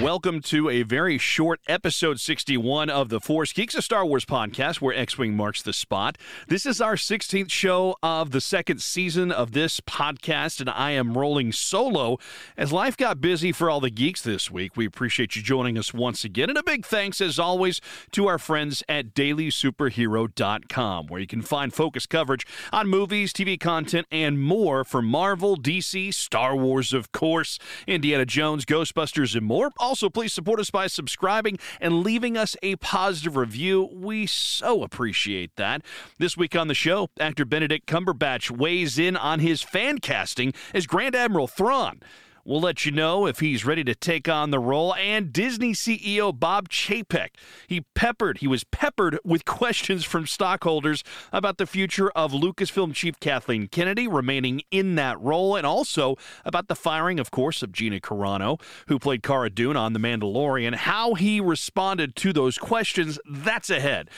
Welcome to a very short episode 61 of the Force Geeks, a Star Wars podcast where X Wing marks the spot. This is our 16th show of the second season of this podcast, and I am rolling solo as life got busy for all the geeks this week. We appreciate you joining us once again, and a big thanks, as always, to our friends at dailysuperhero.com, where you can find focused coverage on movies, TV content, and more for Marvel, DC, Star Wars, of course, Indiana Jones, Ghostbusters, and more. Also, please support us by subscribing and leaving us a positive review. We so appreciate that. This week on the show, actor Benedict Cumberbatch weighs in on his fan casting as Grand Admiral Thrawn. We'll let you know if he's ready to take on the role. And Disney CEO Bob Chapek, he peppered, he was peppered with questions from stockholders about the future of Lucasfilm chief Kathleen Kennedy remaining in that role, and also about the firing, of course, of Gina Carano, who played Cara Dune on The Mandalorian. How he responded to those questions, that's ahead.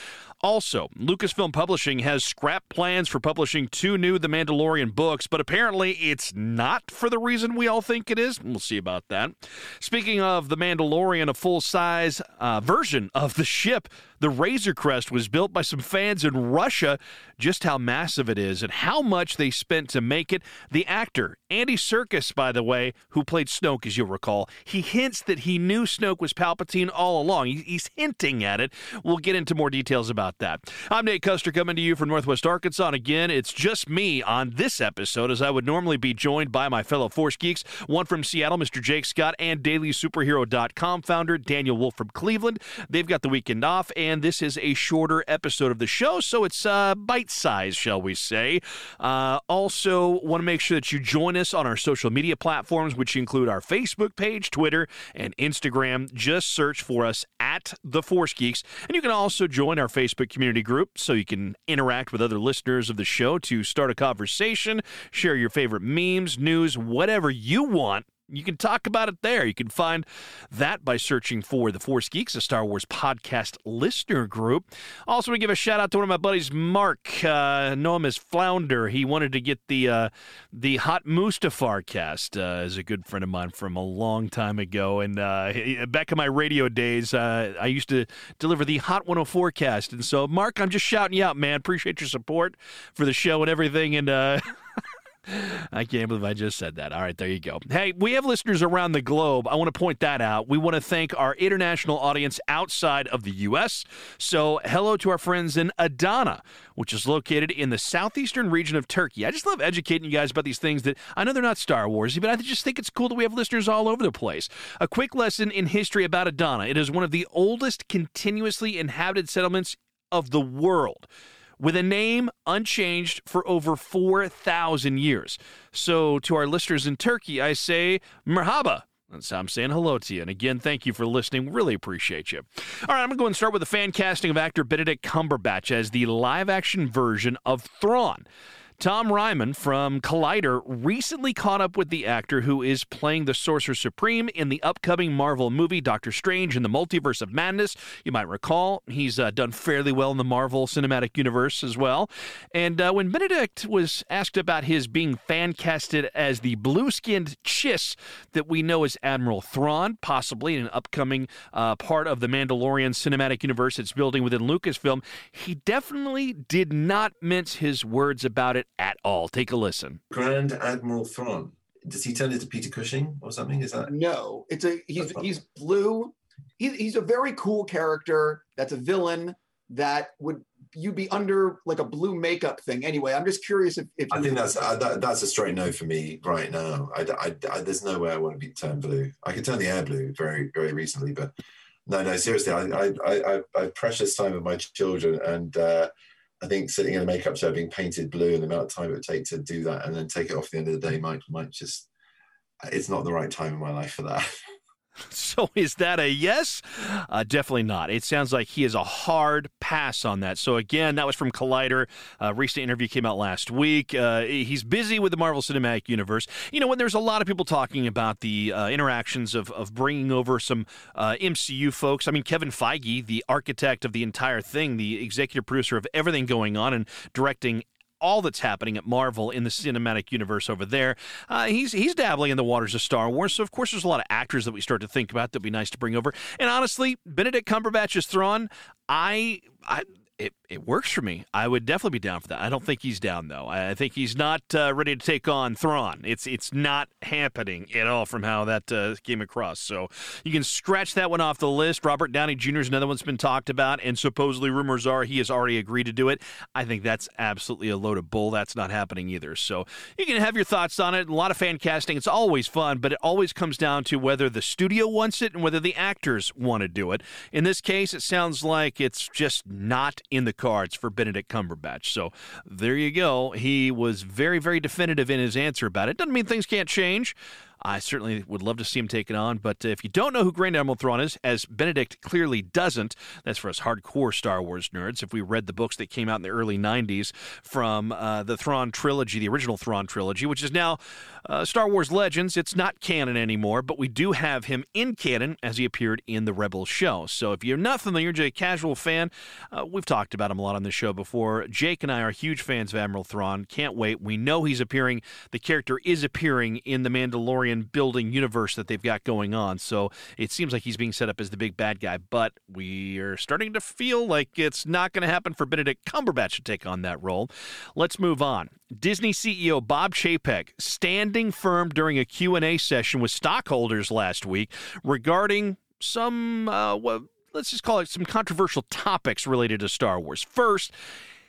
Also, Lucasfilm Publishing has scrapped plans for publishing two new The Mandalorian books, but apparently it's not for the reason we all think it is. We'll see about that. Speaking of The Mandalorian, a full size uh, version of the ship, the Razor Crest, was built by some fans in Russia. Just how massive it is and how much they spent to make it. The actor, Andy Serkis, by the way, who played Snoke, as you'll recall, he hints that he knew Snoke was Palpatine all along. He's hinting at it. We'll get into more details about that. I'm Nate Custer coming to you from Northwest Arkansas. And again, it's just me on this episode, as I would normally be joined by my fellow Force Geeks, one from Seattle, Mr. Jake Scott, and DailySuperhero.com founder Daniel Wolf from Cleveland. They've got the weekend off, and this is a shorter episode of the show, so it's uh, bite size, shall we say. Uh, also, want to make sure that you join us on our social media platforms, which include our Facebook page, Twitter, and Instagram. Just search for us at The Force Geeks. And you can also join our Facebook community group so you can interact with other listeners of the show to start a conversation, share your favorite memes, news, whatever you want you can talk about it there. You can find that by searching for the Force Geeks, a Star Wars podcast listener group. Also, we give a shout out to one of my buddies, Mark. Uh, know him as Flounder. He wanted to get the uh, the Hot Mustafar cast. Uh, as a good friend of mine from a long time ago, and uh, back in my radio days, uh, I used to deliver the Hot 104 cast. And so, Mark, I'm just shouting you out, man. Appreciate your support for the show and everything. And uh, I can't believe I just said that. All right, there you go. Hey, we have listeners around the globe. I want to point that out. We want to thank our international audience outside of the U.S. So, hello to our friends in Adana, which is located in the southeastern region of Turkey. I just love educating you guys about these things that I know they're not Star Warsy, but I just think it's cool that we have listeners all over the place. A quick lesson in history about Adana. It is one of the oldest continuously inhabited settlements of the world with a name unchanged for over 4,000 years. So, to our listeners in Turkey, I say merhaba. How I'm saying hello to you. And again, thank you for listening. Really appreciate you. All right, I'm going to go and start with the fan casting of actor Benedict Cumberbatch as the live action version of Thrawn. Tom Ryman from Collider recently caught up with the actor who is playing the Sorcerer Supreme in the upcoming Marvel movie Doctor Strange in the Multiverse of Madness. You might recall he's uh, done fairly well in the Marvel Cinematic Universe as well. And uh, when Benedict was asked about his being fan casted as the blue skinned Chiss that we know as Admiral Thrawn, possibly in an upcoming uh, part of the Mandalorian Cinematic Universe it's building within Lucasfilm, he definitely did not mince his words about it at all. Take a listen. Grand Admiral Thrawn. Does he turn into Peter Cushing or something? Is that no? It's a he's he's blue. He, he's a very cool character. That's a villain that would you'd be under like a blue makeup thing anyway. I'm just curious if, if I think that's uh, that, that's a straight no for me right now. I, I, I, there's no way I want to be turned blue. I could turn the air blue very very recently, but no no seriously. I I I, I precious time with my children and. Uh, I think sitting in a makeup chair being painted blue and the amount of time it would take to do that and then take it off at the end of the day might might just it's not the right time in my life for that. So is that a yes? Uh, definitely not. It sounds like he is a hard pass on that. So again, that was from Collider. Uh, recent interview came out last week. Uh, he's busy with the Marvel Cinematic Universe. You know, when there's a lot of people talking about the uh, interactions of, of bringing over some uh, MCU folks. I mean, Kevin Feige, the architect of the entire thing, the executive producer of everything going on and directing all that's happening at Marvel in the cinematic universe over there. Uh, he's he's dabbling in the waters of Star Wars, so of course there's a lot of actors that we start to think about that'd be nice to bring over. And honestly, Benedict Cumberbatch's Thrawn, I I it, it works for me. I would definitely be down for that. I don't think he's down though. I think he's not uh, ready to take on Thrawn. It's it's not happening at all from how that uh, came across. So you can scratch that one off the list. Robert Downey Jr. is another one's been talked about, and supposedly rumors are he has already agreed to do it. I think that's absolutely a load of bull. That's not happening either. So you can have your thoughts on it. A lot of fan casting. It's always fun, but it always comes down to whether the studio wants it and whether the actors want to do it. In this case, it sounds like it's just not in the cards for Benedict Cumberbatch. So there you go. He was very, very definitive in his answer about it. Doesn't mean things can't change. I certainly would love to see him take it on. But if you don't know who Grand Admiral Thrawn is, as Benedict clearly doesn't, that's for us hardcore Star Wars nerds. If we read the books that came out in the early 90s from uh, the Thrawn trilogy, the original Thrawn trilogy, which is now uh, Star Wars Legends, it's not canon anymore, but we do have him in canon as he appeared in the Rebel show. So if you're not familiar, you're a casual fan, uh, we've talked about him a lot on the show before. Jake and I are huge fans of Admiral Thrawn. Can't wait. We know he's appearing, the character is appearing in the Mandalorian building universe that they've got going on. So it seems like he's being set up as the big bad guy, but we are starting to feel like it's not going to happen for Benedict Cumberbatch to take on that role. Let's move on. Disney CEO Bob Chapek standing firm during a Q&A session with stockholders last week regarding some uh, well, let's just call it some controversial topics related to Star Wars. First,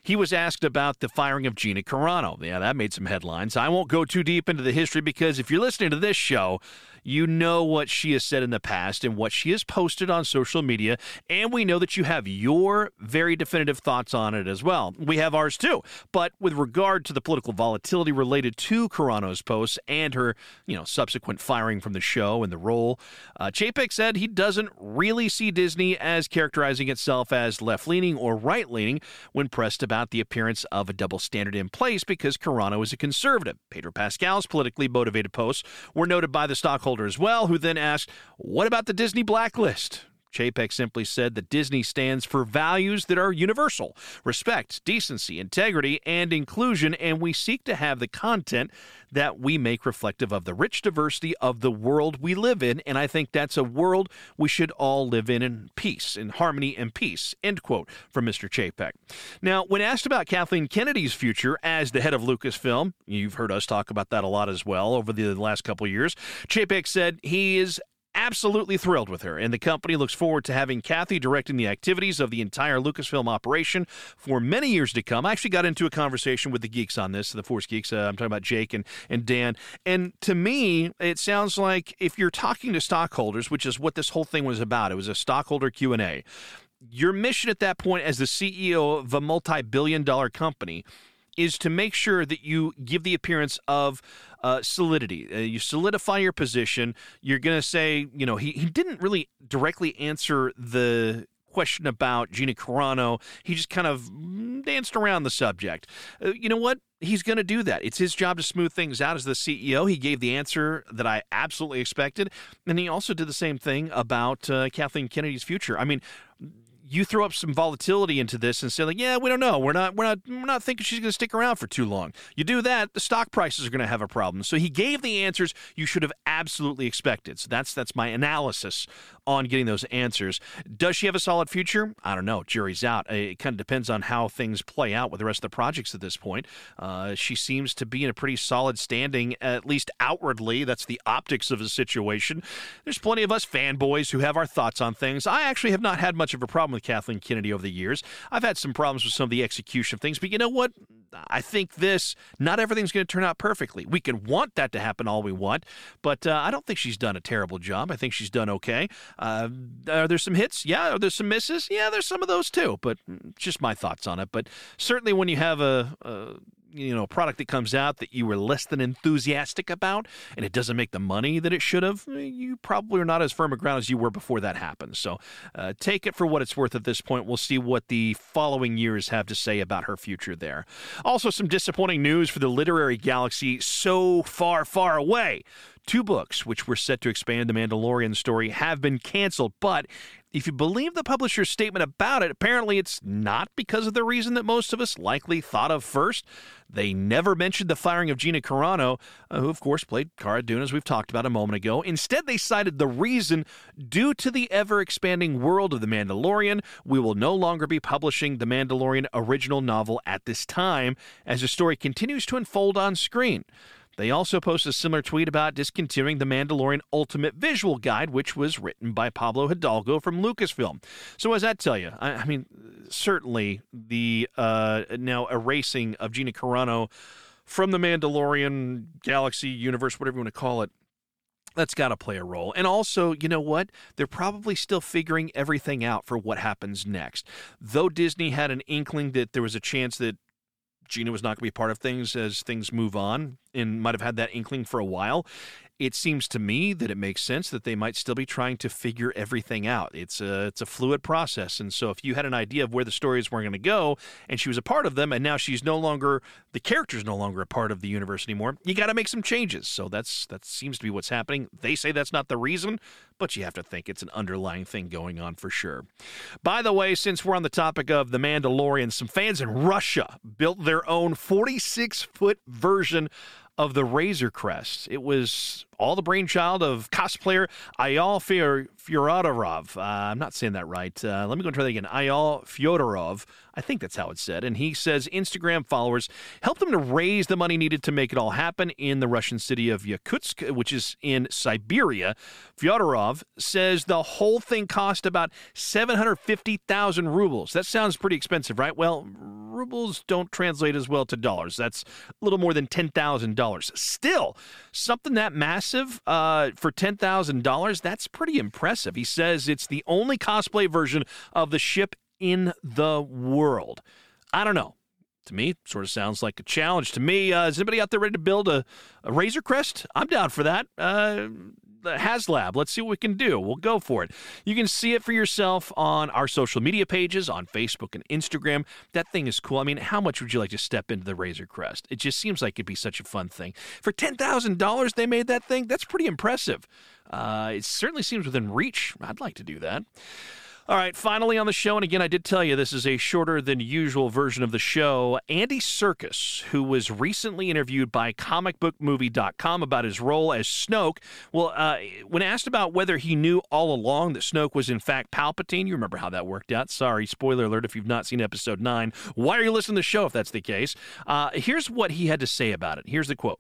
he was asked about the firing of Gina Carano. Yeah, that made some headlines. I won't go too deep into the history because if you're listening to this show, you know what she has said in the past and what she has posted on social media, and we know that you have your very definitive thoughts on it as well. We have ours too. But with regard to the political volatility related to Carano's posts and her, you know, subsequent firing from the show and the role, uh, Chapek said he doesn't really see Disney as characterizing itself as left-leaning or right-leaning when pressed about the appearance of a double standard in place because Carano is a conservative. Pedro Pascal's politically motivated posts were noted by the stockholders as well, who then asked, What about the Disney blacklist? Chapek simply said that Disney stands for values that are universal respect, decency, integrity, and inclusion, and we seek to have the content that we make reflective of the rich diversity of the world we live in. And I think that's a world we should all live in in peace, in harmony and peace. End quote from Mr. Chapek. Now, when asked about Kathleen Kennedy's future as the head of Lucasfilm, you've heard us talk about that a lot as well over the last couple years, Chapek said he is absolutely thrilled with her, and the company looks forward to having Kathy directing the activities of the entire Lucasfilm operation for many years to come. I actually got into a conversation with the geeks on this, the Force Geeks. Uh, I'm talking about Jake and, and Dan. And to me, it sounds like if you're talking to stockholders, which is what this whole thing was about, it was a stockholder Q&A. Your mission at that point as the CEO of a multi-billion dollar company is to make sure that you give the appearance of uh, solidity. Uh, you solidify your position. You're going to say, you know, he, he didn't really directly answer the question about Gina Carano. He just kind of danced around the subject. Uh, you know what? He's going to do that. It's his job to smooth things out as the CEO. He gave the answer that I absolutely expected. And he also did the same thing about uh, Kathleen Kennedy's future. I mean, you throw up some volatility into this and say like, yeah, we don't know. We're not we're not we're not thinking she's going to stick around for too long. You do that, the stock prices are going to have a problem. So he gave the answers you should have absolutely expected. So that's that's my analysis on getting those answers. Does she have a solid future? I don't know. Jury's out. It kind of depends on how things play out with the rest of the projects at this point. Uh, she seems to be in a pretty solid standing, at least outwardly. That's the optics of the situation. There's plenty of us fanboys who have our thoughts on things. I actually have not had much of a problem with Kathleen Kennedy over the years. I've had some problems with some of the execution of things, but you know what? I think this, not everything's going to turn out perfectly. We can want that to happen all we want, but uh, I don't think she's done a terrible job. I think she's done okay. Uh, are there some hits? Yeah. Are there some misses? Yeah, there's some of those too, but mm, just my thoughts on it. But certainly when you have a, a you know product that comes out that you were less than enthusiastic about and it doesn't make the money that it should have eh, you probably are not as firm a ground as you were before that happened. So uh, take it for what it's worth at this point. We'll see what the following years have to say about her future there. Also some disappointing news for the literary galaxy so far far away. Two books which were set to expand the mandalorian story have been canceled but if you believe the publisher's statement about it, apparently it's not because of the reason that most of us likely thought of first. They never mentioned the firing of Gina Carano, uh, who, of course, played Cara Dune, as we've talked about a moment ago. Instead, they cited the reason due to the ever expanding world of The Mandalorian, we will no longer be publishing the Mandalorian original novel at this time as the story continues to unfold on screen. They also posted a similar tweet about discontinuing the Mandalorian Ultimate Visual Guide, which was written by Pablo Hidalgo from Lucasfilm. So, what does that tell you? I, I mean, certainly the uh, now erasing of Gina Carano from the Mandalorian galaxy universe, whatever you want to call it, that's got to play a role. And also, you know what? They're probably still figuring everything out for what happens next. Though Disney had an inkling that there was a chance that Gina was not going to be part of things as things move on and might have had that inkling for a while it seems to me that it makes sense that they might still be trying to figure everything out. It's a it's a fluid process, and so if you had an idea of where the stories were going to go, and she was a part of them, and now she's no longer the character's no longer a part of the universe anymore, you got to make some changes. So that's that seems to be what's happening. They say that's not the reason, but you have to think it's an underlying thing going on for sure. By the way, since we're on the topic of the Mandalorian, some fans in Russia built their own 46 foot version of the Razor Crest. It was all the brainchild of cosplayer Ayal Fyodorov. Uh, I'm not saying that right. Uh, let me go and try that again. Ayal Fyodorov. I think that's how it's said. And he says Instagram followers helped him to raise the money needed to make it all happen in the Russian city of Yakutsk, which is in Siberia. Fyodorov says the whole thing cost about 750,000 rubles. That sounds pretty expensive, right? Well, rubles don't translate as well to dollars. That's a little more than $10,000. Still, something that massive uh, for $10,000, that's pretty impressive. He says it's the only cosplay version of the ship in the world. I don't know. To me, sort of sounds like a challenge. To me, uh, is anybody out there ready to build a, a Razor Crest? I'm down for that. Uh, HasLab. Let's see what we can do. We'll go for it. You can see it for yourself on our social media pages on Facebook and Instagram. That thing is cool. I mean, how much would you like to step into the Razor Crest? It just seems like it'd be such a fun thing. For $10,000 they made that thing. That's pretty impressive. Uh, it certainly seems within reach. I'd like to do that. All right, finally on the show, and again, I did tell you this is a shorter than usual version of the show. Andy Serkis, who was recently interviewed by comicbookmovie.com about his role as Snoke, well, uh, when asked about whether he knew all along that Snoke was in fact Palpatine, you remember how that worked out. Sorry, spoiler alert if you've not seen episode 9. Why are you listening to the show if that's the case? Uh, here's what he had to say about it. Here's the quote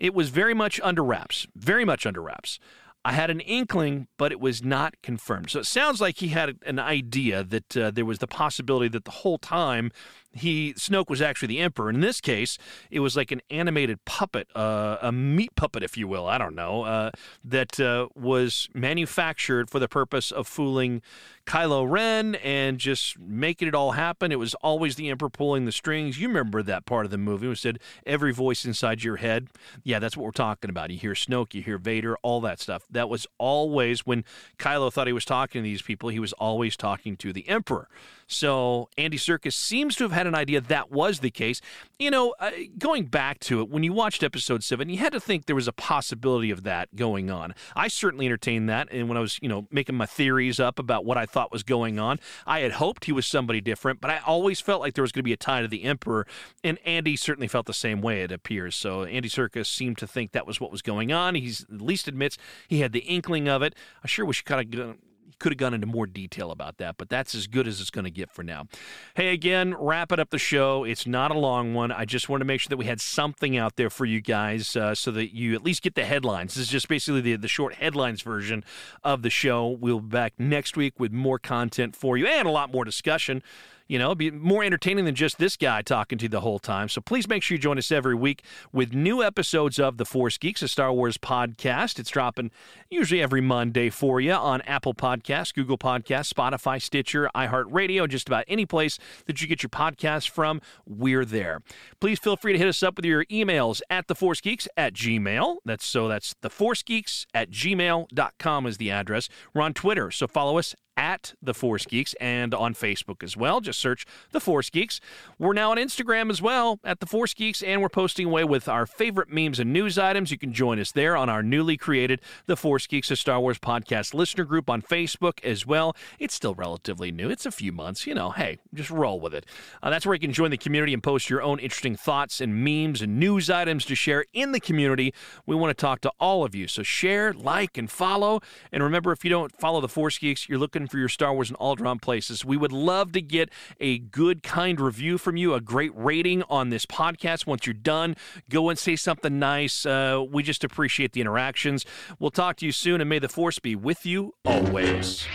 It was very much under wraps, very much under wraps. I had an inkling, but it was not confirmed. So it sounds like he had an idea that uh, there was the possibility that the whole time he Snoke was actually the emperor. In this case, it was like an animated puppet, uh, a meat puppet, if you will. I don't know uh, that uh, was manufactured for the purpose of fooling Kylo Ren and just making it all happen. It was always the emperor pulling the strings. You remember that part of the movie? It said every voice inside your head. Yeah, that's what we're talking about. You hear Snoke, you hear Vader, all that stuff. That was always when Kylo thought he was talking to these people. He was always talking to the emperor. So Andy Serkis seems to have had an idea that was the case. You know, uh, going back to it, when you watched episode seven, you had to think there was a possibility of that going on. I certainly entertained that, and when I was, you know, making my theories up about what I thought was going on, I had hoped he was somebody different, but I always felt like there was going to be a tie to the Emperor, and Andy certainly felt the same way. It appears so. Andy Serkis seemed to think that was what was going on. He's at least admits he had the inkling of it. I sure wish he kind of could have gone into more detail about that, but that's as good as it's going to get for now. Hey, again, wrapping up the show. It's not a long one. I just want to make sure that we had something out there for you guys uh, so that you at least get the headlines. This is just basically the, the short headlines version of the show. We'll be back next week with more content for you and a lot more discussion you know, be more entertaining than just this guy talking to you the whole time. So please make sure you join us every week with new episodes of The Force Geeks, a Star Wars podcast. It's dropping usually every Monday for you on Apple Podcasts, Google Podcasts, Spotify, Stitcher, iHeartRadio, just about any place that you get your podcasts from. We're there. Please feel free to hit us up with your emails at theforcegeeks at gmail. That's so that's theforcegeeks at gmail.com is the address. We're on Twitter, so follow us at The Force Geeks and on Facebook as well. Just search The Force Geeks. We're now on Instagram as well at The Force Geeks, and we're posting away with our favorite memes and news items. You can join us there on our newly created The Force Geeks, a Star Wars podcast listener group on Facebook as well. It's still relatively new, it's a few months. You know, hey, just roll with it. Uh, that's where you can join the community and post your own interesting thoughts and memes and news items to share in the community. We want to talk to all of you. So share, like, and follow. And remember, if you don't follow the Force Geeks, you're looking for your Star Wars in all around places. We would love to get a good, kind review from you, a great rating on this podcast. Once you're done, go and say something nice. Uh, we just appreciate the interactions. We'll talk to you soon, and may the Force be with you always.